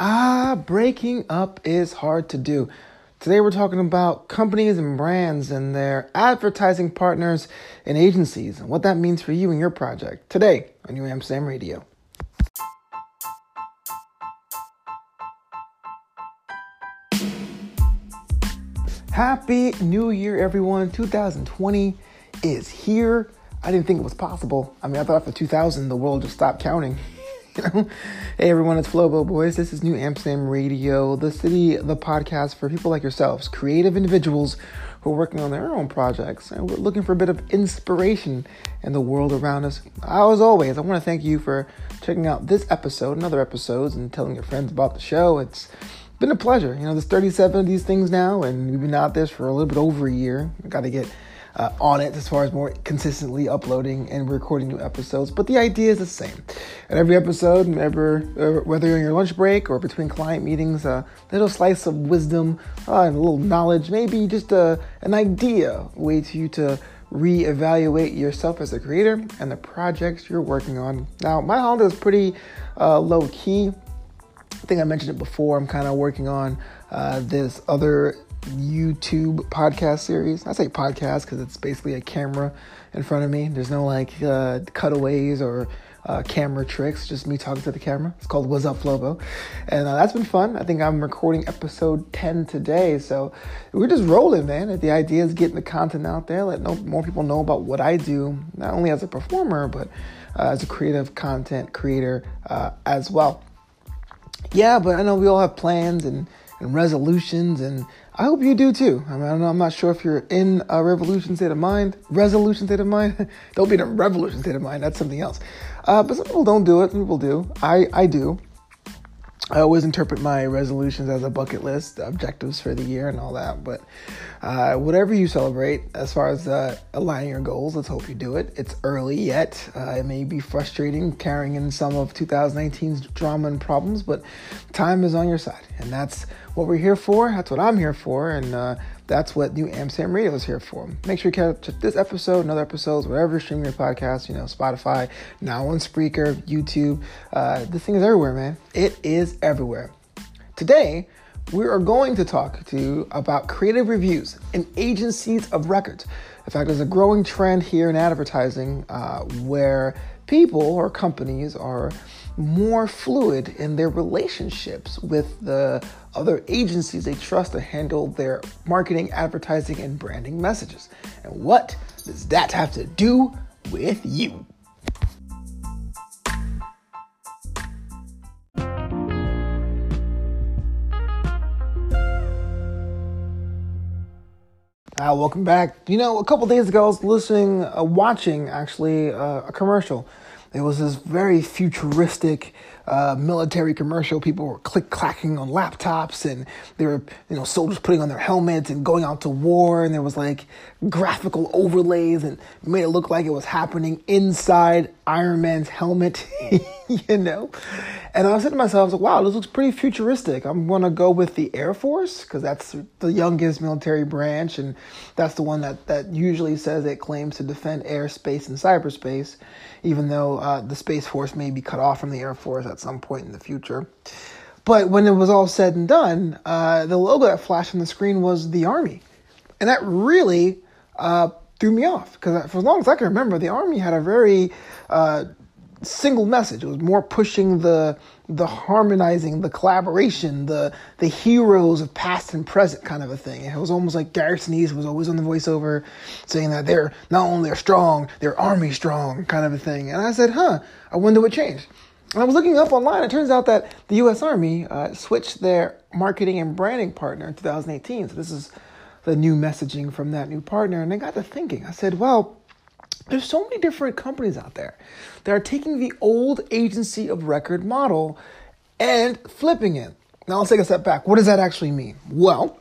Ah, breaking up is hard to do. Today we're talking about companies and brands and their advertising partners and agencies and what that means for you and your project. Today on New Amsterdam Radio. Happy New Year, everyone. 2020 is here. I didn't think it was possible. I mean, I thought after 2000 the world just stopped counting. hey everyone, it's Flobo Boys. This is New Amsterdam Radio, the city, the podcast for people like yourselves, creative individuals who are working on their own projects and we're looking for a bit of inspiration in the world around us. As always, I want to thank you for checking out this episode and other episodes and telling your friends about the show. It's been a pleasure. You know, there's 37 of these things now, and we've been out this for a little bit over a year. Got to get uh, on it as far as more consistently uploading and recording new episodes. But the idea is the same. And every episode, whenever, uh, whether you're on your lunch break or between client meetings, a little slice of wisdom uh, and a little knowledge, maybe just a, uh, an idea, way to you to reevaluate yourself as a creator and the projects you're working on. Now, my holiday is pretty uh, low key. I think I mentioned it before. I'm kind of working on uh, this other YouTube podcast series. I say podcast because it's basically a camera in front of me. There's no like uh, cutaways or uh, camera tricks, just me talking to the camera. It's called What's Up Flobo. And uh, that's been fun. I think I'm recording episode 10 today. So we're just rolling, man. The idea is getting the content out there, let more people know about what I do, not only as a performer, but uh, as a creative content creator uh, as well. Yeah, but I know we all have plans and, and resolutions and I hope you do too. I mean, I don't know, I'm not sure if you're in a revolution state of mind, resolution state of mind. don't be in a revolution state of mind. That's something else. Uh, but some people don't do it. Some people do. I, I do. I always interpret my resolutions as a bucket list, objectives for the year, and all that. But uh, whatever you celebrate, as far as uh, aligning your goals, let's hope you do it. It's early yet. Uh, it may be frustrating carrying in some of 2019's drama and problems, but time is on your side. And that's what we're here for. That's what I'm here for. And uh, that's what New Amsterdam Radio is here for. Make sure you catch this episode and other episodes, wherever you're streaming your podcast, you know, Spotify, now on Spreaker, YouTube. Uh, this thing is everywhere, man. It is everywhere. Today, we are going to talk to you about creative reviews and agencies of records. In fact, there's a growing trend here in advertising uh, where people or companies are more fluid in their relationships with the other agencies they trust to handle their marketing, advertising, and branding messages. And what does that have to do with you? Uh, welcome back. You know, a couple days ago, I was listening, uh, watching actually uh, a commercial it was this very futuristic uh, military commercial. People were click clacking on laptops, and they were, you know, soldiers putting on their helmets and going out to war. And there was like graphical overlays and made it look like it was happening inside Iron Man's helmet, you know. And I was saying to myself, like, wow, this looks pretty futuristic. I'm gonna go with the Air Force because that's the youngest military branch, and that's the one that that usually says it claims to defend airspace and cyberspace even though uh, the Space Force may be cut off from the Air Force at some point in the future. But when it was all said and done, uh, the logo that flashed on the screen was the Army. And that really uh, threw me off because for as long as I can remember, the Army had a very uh, single message. It was more pushing the the harmonizing, the collaboration, the the heroes of past and present kind of a thing. It was almost like Gary Sinise was always on the voiceover saying that they're not only they're strong, they're army strong kind of a thing. And I said, huh, I wonder what changed. And I was looking up online. It turns out that the U.S. Army uh, switched their marketing and branding partner in 2018. So this is the new messaging from that new partner. And I got to thinking. I said, well there's so many different companies out there that are taking the old agency of record model and flipping it. Now let's take a step back. What does that actually mean? Well,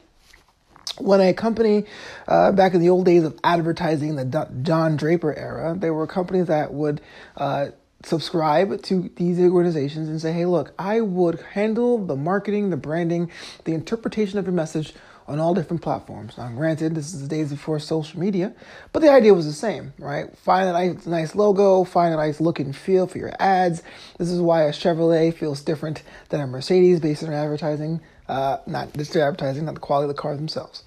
when a company uh, back in the old days of advertising, the Don Draper era, there were companies that would uh, subscribe to these organizations and say, hey, look, I would handle the marketing, the branding, the interpretation of your message on all different platforms. Now, granted, this is the days before social media, but the idea was the same, right? Find a nice, nice logo, find a nice look and feel for your ads. This is why a Chevrolet feels different than a Mercedes based on advertising, uh, not just their advertising, not the quality of the cars themselves.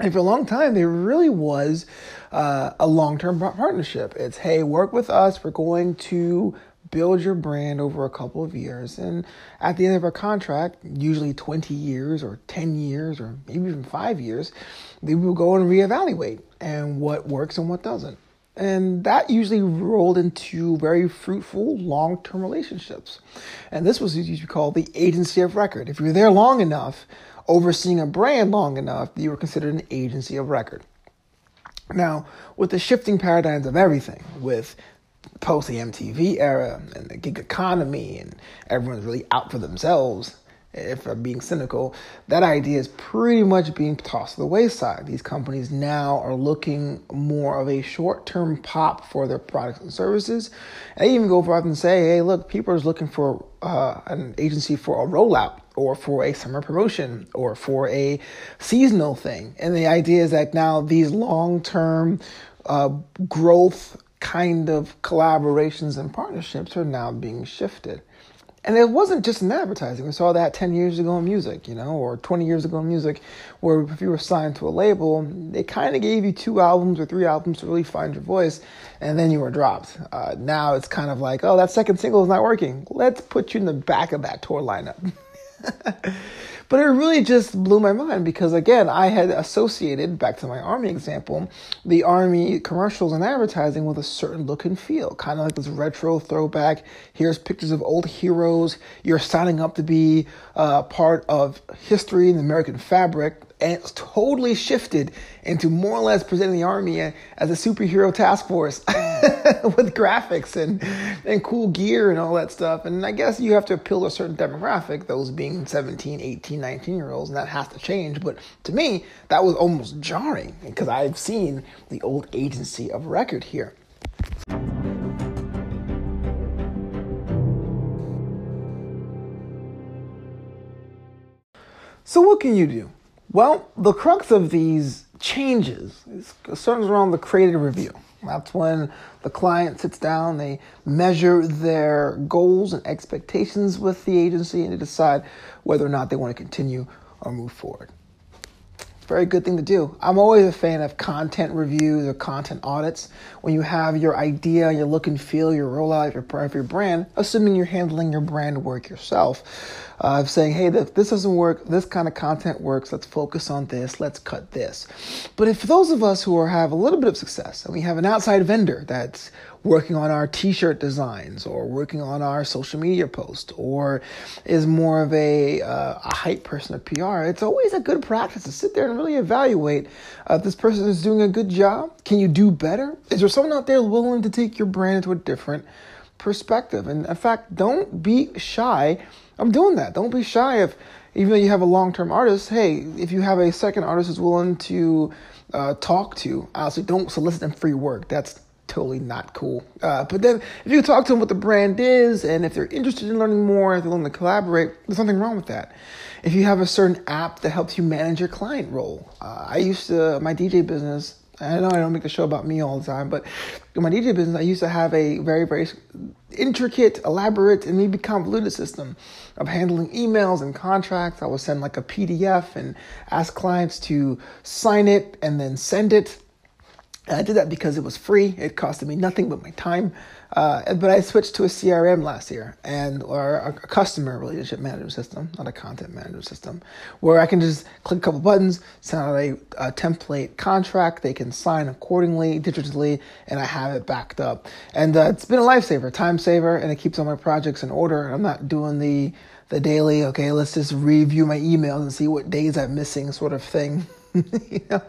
And for a long time, there really was uh, a long term partnership. It's, hey, work with us. We're going to build your brand over a couple of years. And at the end of our contract, usually 20 years or 10 years or maybe even five years, they will go and reevaluate and what works and what doesn't. And that usually rolled into very fruitful long term relationships. And this was usually called the agency of record. If you were there long enough, overseeing a brand long enough, you were considered an agency of record. Now, with the shifting paradigms of everything, with post the MTV era and the gig economy, and everyone's really out for themselves. If I'm being cynical, that idea is pretty much being tossed to the wayside. These companies now are looking more of a short term pop for their products and services. And they even go further and say, hey, look, people are looking for uh, an agency for a rollout or for a summer promotion or for a seasonal thing. And the idea is that now these long term uh, growth kind of collaborations and partnerships are now being shifted. And it wasn't just in advertising. We saw that 10 years ago in music, you know, or 20 years ago in music, where if you were signed to a label, they kind of gave you two albums or three albums to really find your voice, and then you were dropped. Uh, now it's kind of like, oh, that second single is not working. Let's put you in the back of that tour lineup. But it really just blew my mind because, again, I had associated, back to my Army example, the Army commercials and advertising with a certain look and feel, kind of like this retro throwback. Here's pictures of old heroes. You're signing up to be uh, part of history and the American fabric and totally shifted into more or less presenting the army as a superhero task force with graphics and, and cool gear and all that stuff. And I guess you have to appeal to a certain demographic, those being 17, 18, 19 year olds, and that has to change. But to me, that was almost jarring because I've seen the old agency of record here. So, what can you do? Well, the crux of these changes is concerns around the creative review. That's when the client sits down, they measure their goals and expectations with the agency, and they decide whether or not they want to continue or move forward. Very good thing to do. I'm always a fan of content reviews or content audits. When you have your idea, your look and feel, your rollout, your, of your brand, assuming you're handling your brand work yourself uh, saying, hey, this, this doesn't work, this kind of content works, let's focus on this, let's cut this. But if those of us who are, have a little bit of success and we have an outside vendor that's working on our t-shirt designs or working on our social media post or is more of a, uh, a hype person of PR, it's always a good practice to sit there and really evaluate uh, if this person is doing a good job. Can you do better? Is there someone out there willing to take your brand to a different perspective? And in fact, don't be shy I'm doing that. Don't be shy if, even though you have a long term artist, hey, if you have a second artist who's willing to uh, talk to, honestly, don't solicit them for your work. That's totally not cool. Uh, but then if you talk to them what the brand is and if they're interested in learning more, if they're willing to collaborate, there's nothing wrong with that. If you have a certain app that helps you manage your client role, uh, I used to, my DJ business, I know I don't make the show about me all the time, but in my DJ business, I used to have a very, very intricate, elaborate, and maybe convoluted system of handling emails and contracts. I would send like a PDF and ask clients to sign it and then send it. I did that because it was free. It costed me nothing but my time. Uh, but I switched to a CRM last year and or a customer relationship management system, not a content management system, where I can just click a couple buttons, send out a, a, template contract. They can sign accordingly digitally, and I have it backed up. And uh, it's been a lifesaver, time saver, and it keeps all my projects in order. I'm not doing the the daily, okay, let's just review my emails and see what days I'm missing sort of thing. you know,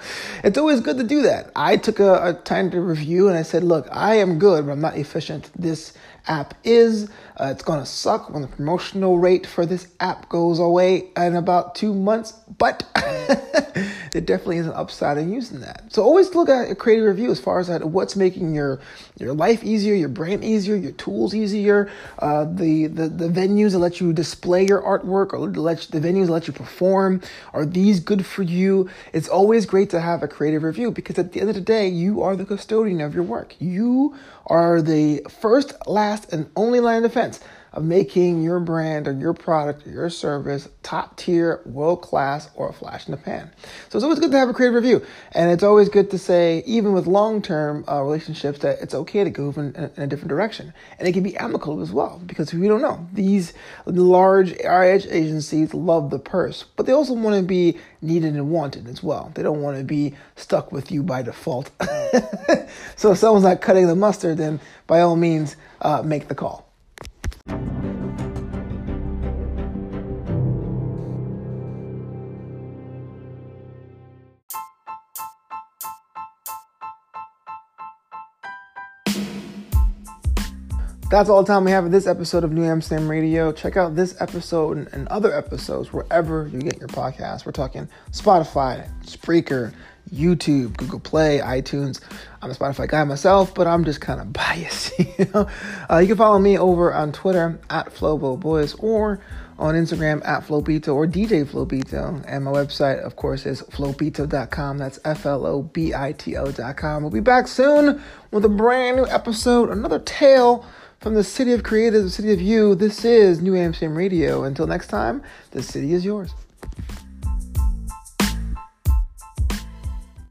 it's always good to do that. I took a, a, time to review and I said, look, I am good, but I'm not efficient. This app is. Uh, it's going to suck when the promotional rate for this app goes away in about two months, but there definitely is an upside in using that. So always look at a creative review as far as that what's making your your life easier, your brand easier, your tools easier, uh, the, the the venues that let you display your artwork or let you, the venues that let you perform. Are these good for you? It's always great to have a creative review because at the end of the day, you are the custodian of your work. You are the first, last, and only line of defense of making your brand or your product or your service top tier, world class, or a flash in the pan. So it's always good to have a creative review. And it's always good to say, even with long term uh, relationships, that it's okay to go in, in, a different direction. And it can be amicable as well, because we don't know. These large RH agencies love the purse, but they also want to be needed and wanted as well. They don't want to be stuck with you by default. so if someone's not cutting the mustard, then by all means, uh, make the call thank you That's all the time we have for this episode of New Amsterdam Radio. Check out this episode and, and, other episodes wherever you get your podcast. We're talking Spotify, Spreaker, YouTube, Google Play, iTunes. I'm a Spotify guy myself, but I'm just kind of biased. You know, uh, you can follow me over on Twitter at FlowboBoys or on Instagram at Flobito or DJ Flobito. And my website, of course, is flobito.com. That's F L O B I T O.com. We'll be back soon with a brand new episode, another tale from the city of creatives, the city of you, this is New Amsterdam Radio. Until next time, the city is yours.